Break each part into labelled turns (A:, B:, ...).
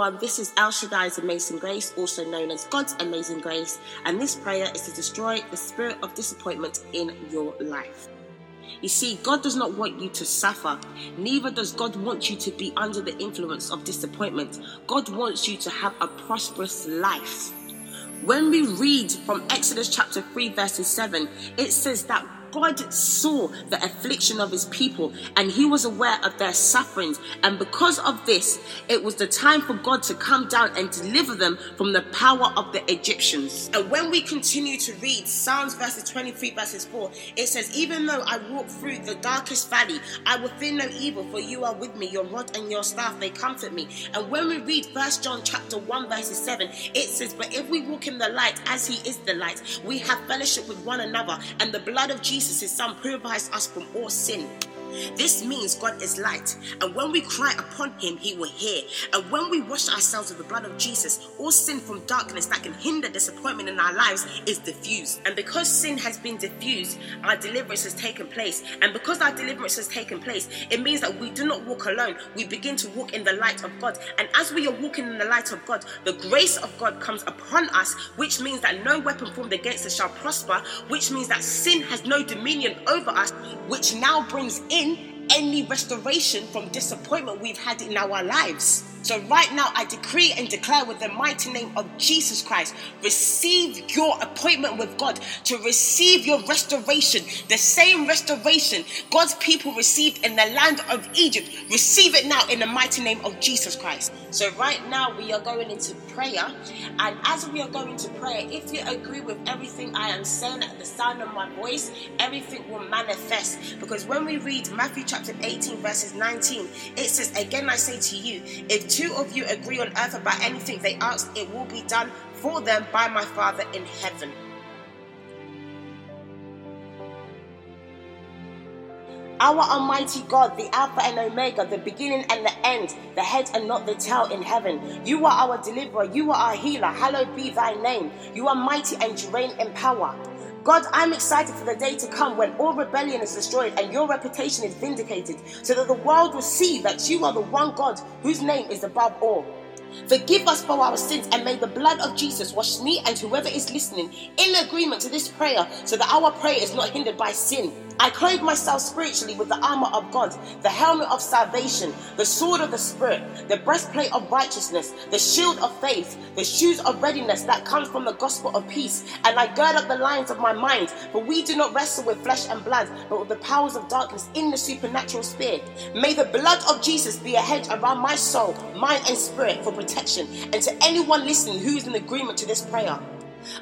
A: everyone. This is El Shaddai's Amazing Grace, also known as God's Amazing Grace, and this prayer is to destroy the spirit of disappointment in your life. You see, God does not want you to suffer, neither does God want you to be under the influence of disappointment. God wants you to have a prosperous life. When we read from Exodus chapter 3, verses 7, it says that God saw the affliction of his people and he was aware of their sufferings. And because of this, it was the time for God to come down and deliver them from the power of the Egyptians. And when we continue to read Psalms verses 23, verses 4, it says, Even though I walk through the darkest valley, I will fear no evil, for you are with me, your rod and your staff, they comfort me. And when we read First John chapter 1, verses 7, it says, But if we walk in the light as he is the light, we have fellowship with one another, and the blood of Jesus Jesus, his son, purifies us from all sin. This means God is light, and when we cry upon Him, He will hear. And when we wash ourselves with the blood of Jesus, all sin from darkness that can hinder disappointment in our lives is diffused. And because sin has been diffused, our deliverance has taken place. And because our deliverance has taken place, it means that we do not walk alone. We begin to walk in the light of God. And as we are walking in the light of God, the grace of God comes upon us, which means that no weapon formed against us shall prosper, which means that sin has no dominion over us, which now brings in in any restoration from disappointment we've had in our lives. So, right now, I decree and declare with the mighty name of Jesus Christ receive your appointment with God to receive your restoration, the same restoration God's people received in the land of Egypt. Receive it now in the mighty name of Jesus Christ. So, right now, we are going into prayer, and as we are going to prayer, if you agree with everything I am saying at the sound of my voice, everything will manifest. Because when we read Matthew chapter 18, verses 19, it says, Again, I say to you, if two of you agree on earth about anything they ask, it will be done for them by my Father in heaven. Our Almighty God, the Alpha and Omega, the beginning and the end, the head and not the tail in heaven. You are our deliverer, you are our healer. Hallowed be thy name. You are mighty and you reign in power. God, I'm excited for the day to come when all rebellion is destroyed and your reputation is vindicated, so that the world will see that you are the one God whose name is above all. Forgive us for our sins and may the blood of Jesus wash me and whoever is listening in agreement to this prayer so that our prayer is not hindered by sin. I clothe myself spiritually with the armor of God, the helmet of salvation, the sword of the Spirit, the breastplate of righteousness, the shield of faith, the shoes of readiness that comes from the gospel of peace. And I gird up the lines of my mind, for we do not wrestle with flesh and blood, but with the powers of darkness in the supernatural spirit. May the blood of Jesus be a hedge around my soul, mind, and spirit for protection. And to anyone listening who is in agreement to this prayer,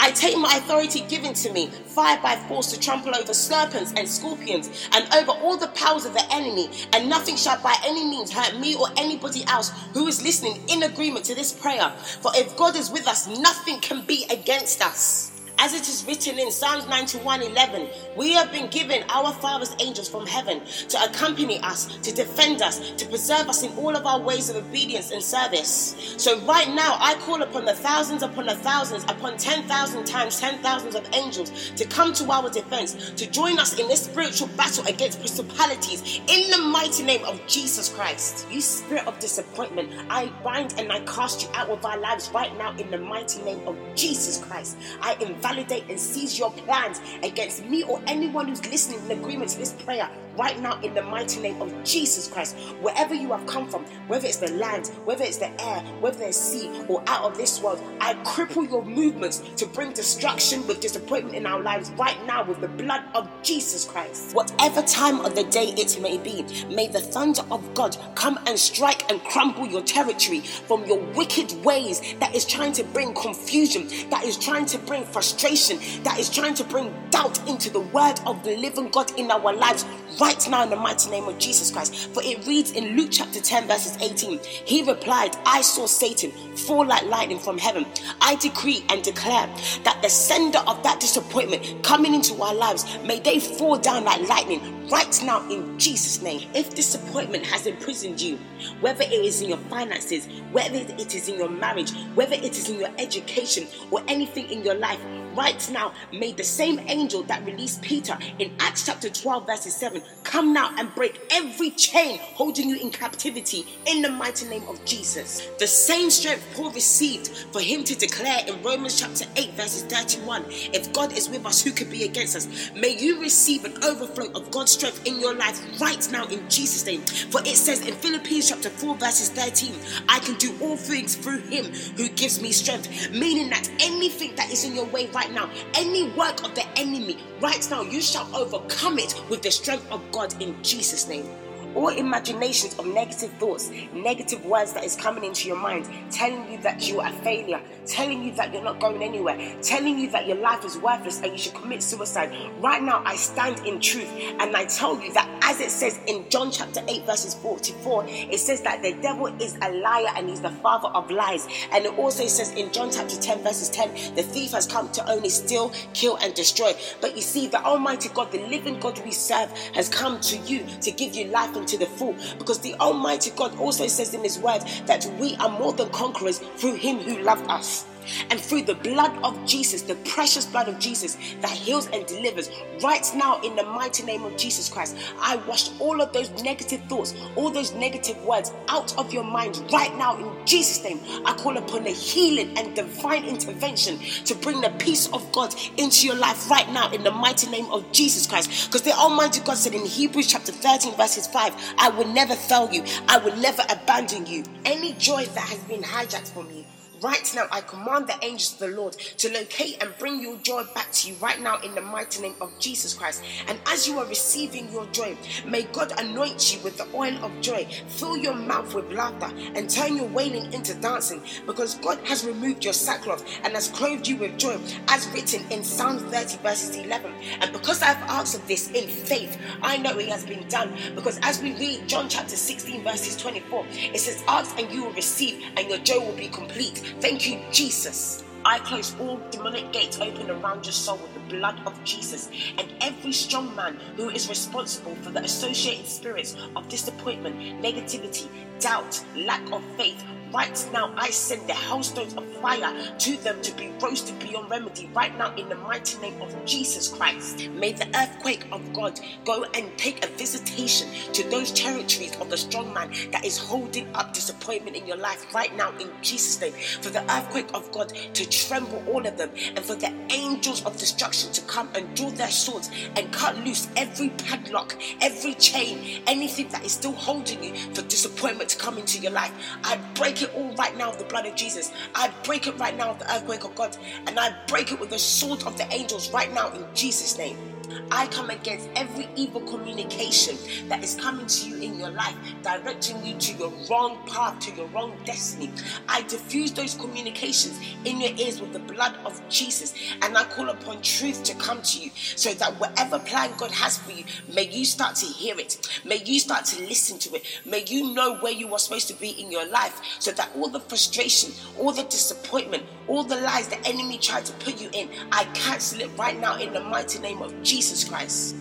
A: I take my authority given to me, fire by force, to trample over serpents and scorpions and over all the powers of the enemy, and nothing shall by any means hurt me or anybody else who is listening in agreement to this prayer. For if God is with us, nothing can be against us. As it is written in Psalms 91 11, we have been given our Father's angels from heaven to accompany us, to defend us, to preserve us in all of our ways of obedience and service. So, right now, I call upon the thousands upon the thousands, upon 10,000 times 10,000s of angels to come to our defense, to join us in this spiritual battle against principalities in the mighty name of Jesus Christ. You spirit of disappointment, I bind and I cast you out of our lives right now in the mighty name of Jesus Christ. I invite validate and seize your plans against me or anyone who's listening in agreement to this prayer right now in the mighty name of Jesus Christ. Wherever you have come from, whether it's the land, whether it's the air, whether it's sea, or out of this world, I cripple your movements to bring destruction with disappointment in our lives right now with the blood of Jesus Christ. Whatever time of the day it may be, may the thunder of God come and strike and crumble your territory from your wicked ways that is trying to bring confusion, that is trying to bring frustration frustration that is trying to bring doubt into the word of the living God in our lives right now in the mighty name of Jesus Christ. For it reads in Luke chapter 10, verses 18 He replied, I saw Satan fall like lightning from heaven. I decree and declare that the sender of that disappointment coming into our lives, may they fall down like lightning right now in Jesus' name. If disappointment has imprisoned you, whether it is in your finances, whether it is in your marriage, whether it is in your education, or anything in your life, right now, may the same angel that released Peter in Acts chapter 12, verses 7, come now and break every chain holding you in captivity in the mighty name of Jesus. The same strength Paul received for him to declare in Romans chapter 8, verses 31 if God is with us, who could be against us? May you receive an overflow of God's strength in your life right now in Jesus' name. For it says in Philippians chapter 4, verses 13, I can do all things through him who gives me strength. Meaning that anything that is in your way right now, any work of the enemy, right now, you shall overcome it with the strength of God in Jesus' name all imaginations of negative thoughts, negative words that is coming into your mind, telling you that you are a failure, telling you that you're not going anywhere, telling you that your life is worthless and you should commit suicide. Right now, I stand in truth and I tell you that as it says in John chapter 8, verses 44, it says that the devil is a liar and he's the father of lies. And it also says in John chapter 10, verses 10, the thief has come to only steal, kill, and destroy. But you see, the Almighty God, the living God we serve, has come to you to give you life to the full. Because the Almighty God also says in His word that we are more than conquerors through Him who loved us. And through the blood of Jesus, the precious blood of Jesus that heals and delivers, right now in the mighty name of Jesus Christ, I wash all of those negative thoughts, all those negative words out of your mind right now in Jesus' name. I call upon the healing and divine intervention to bring the peace of God into your life right now in the mighty name of Jesus Christ. Because the Almighty God said in Hebrews chapter 13, verses 5, I will never fail you, I will never abandon you. Any joy that has been hijacked from you, Right now, I command the angels of the Lord to locate and bring your joy back to you right now in the mighty name of Jesus Christ. And as you are receiving your joy, may God anoint you with the oil of joy, fill your mouth with laughter, and turn your wailing into dancing because God has removed your sackcloth and has clothed you with joy, as written in Psalm 30, verses 11. And because I've answered this in faith, I know it has been done because as we read John chapter 16, verses 24, it says, Ask and you will receive, and your joy will be complete. Thank you, Jesus. I close all demonic gates open around your soul with the blood of Jesus. And every strong man who is responsible for the associated spirits of disappointment, negativity, doubt, lack of faith, Right now, I send the hailstones of fire to them to be roasted beyond remedy. Right now, in the mighty name of Jesus Christ, may the earthquake of God go and take a visitation to those territories of the strong man that is holding up disappointment in your life right now, in Jesus' name. For the earthquake of God to tremble all of them, and for the angels of destruction to come and draw their swords and cut loose every padlock, every chain, anything that is still holding you for disappointment to come into your life. I break it all right now with the blood of Jesus. I break it right now with the earthquake of God. And I break it with the sword of the angels right now in Jesus' name. I come against every evil communication that is coming to you in your life, directing you to your wrong path, to your wrong destiny. I diffuse those communications in your ears with the blood of Jesus, and I call upon truth to come to you so that whatever plan God has for you, may you start to hear it, may you start to listen to it, may you know where you are supposed to be in your life so that all the frustration, all the disappointment, all the lies the enemy tried to put you in, I cancel it right now in the mighty name of Jesus Christ.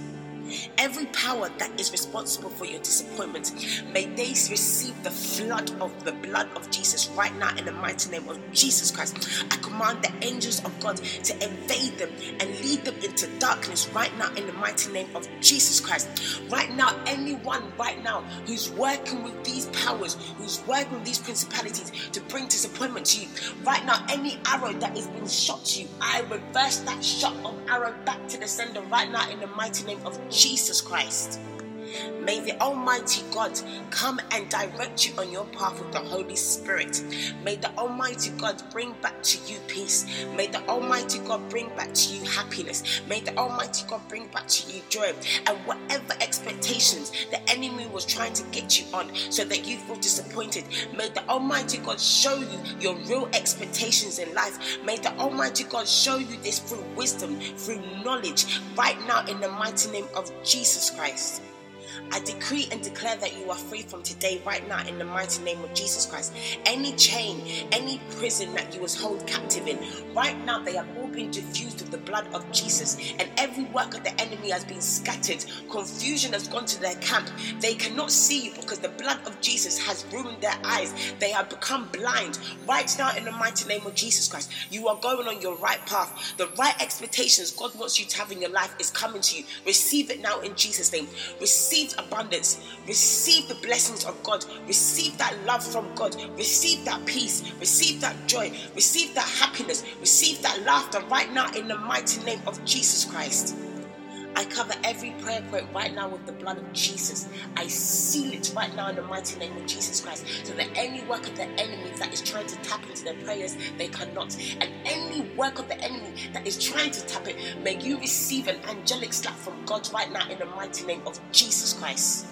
A: Every power that is responsible for your disappointment, may they receive the flood of the blood of Jesus right now in the mighty name of Jesus Christ. I command the angels of God to invade them and lead them into darkness right now in the mighty name of Jesus Christ. Right now, anyone right now who's working with these powers, who's working with these principalities to bring disappointment to you, right now, any arrow that is being shot to you, I reverse that shot of arrow back to the sender right now in the mighty name of Jesus. Jesus Christ. May the Almighty God come and direct you on your path with the Holy Spirit. May the Almighty God bring back to you peace. May the Almighty God bring back to you happiness. May the Almighty God bring back to you joy. And whatever expectations the enemy was trying to get you on so that you feel disappointed, may the Almighty God show you your real expectations in life. May the Almighty God show you this through wisdom, through knowledge, right now in the mighty name of Jesus Christ. I decree and declare that you are free from today, right now, in the mighty name of Jesus Christ. Any chain, any prison that you was held captive in, right now, they have all been diffused with the blood of Jesus, and every work of the enemy has been scattered. Confusion has gone to their camp. They cannot see you because the blood of Jesus has ruined their eyes. They have become blind. Right now, in the mighty name of Jesus Christ, you are going on your right path. The right expectations God wants you to have in your life is coming to you. Receive it now in Jesus' name. Receive abundance. Receive the blessings of God. Receive that love from God. Receive that peace. Receive that joy. Receive that happiness. Receive that laughter right now in the mighty name of Jesus Christ. I cover every prayer point right now with the blood of Jesus. I seal it right now in the mighty name of Jesus Christ. So that any work of the enemy that is trying to tap into their prayers, they cannot. And any work of the enemy that is trying to tap it, may you receive an angelic slap from God right now in the mighty name of Jesus Christ.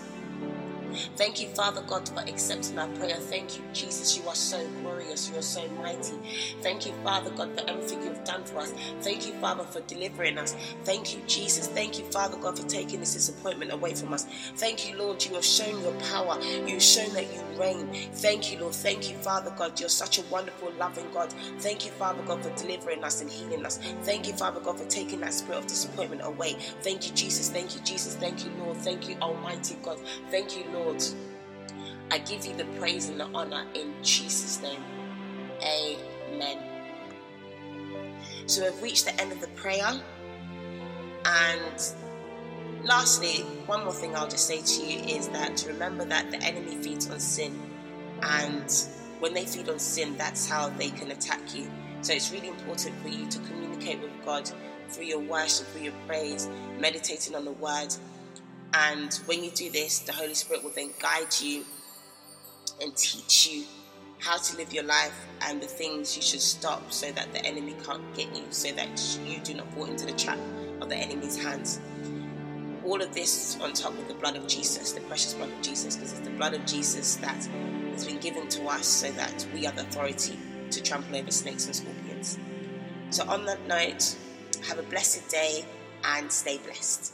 A: Thank you, Father God, for accepting our prayer. Thank you, Jesus. You are so glorious. You are so mighty. Thank you, Father God, for everything you've done for us. Thank you, Father, for delivering us. Thank you, Jesus. Thank you, Father God, for taking this disappointment away from us. Thank you, Lord. You have shown your power. You've shown that you reign. Thank you, Lord. Thank you, Father God. You're such a wonderful, loving God. Thank you, Father God, for delivering us and healing us. Thank you, Father God, for taking that spirit of disappointment away. Thank you, Jesus. Thank you, Jesus. Thank you, Lord. Thank you, Almighty God. Thank you, Lord. Lord. I give you the praise and the honor in Jesus' name. Amen. So we've reached the end of the prayer. And lastly, one more thing I'll just say to you is that to remember that the enemy feeds on sin. And when they feed on sin, that's how they can attack you. So it's really important for you to communicate with God through your worship, through your praise, meditating on the word, and when you do this, the Holy Spirit will then guide you and teach you how to live your life and the things you should stop so that the enemy can't get you, so that you do not fall into the trap of the enemy's hands. All of this on top of the blood of Jesus, the precious blood of Jesus, because it's the blood of Jesus that has been given to us so that we have authority to trample over snakes and scorpions. So, on that note, have a blessed day and stay blessed.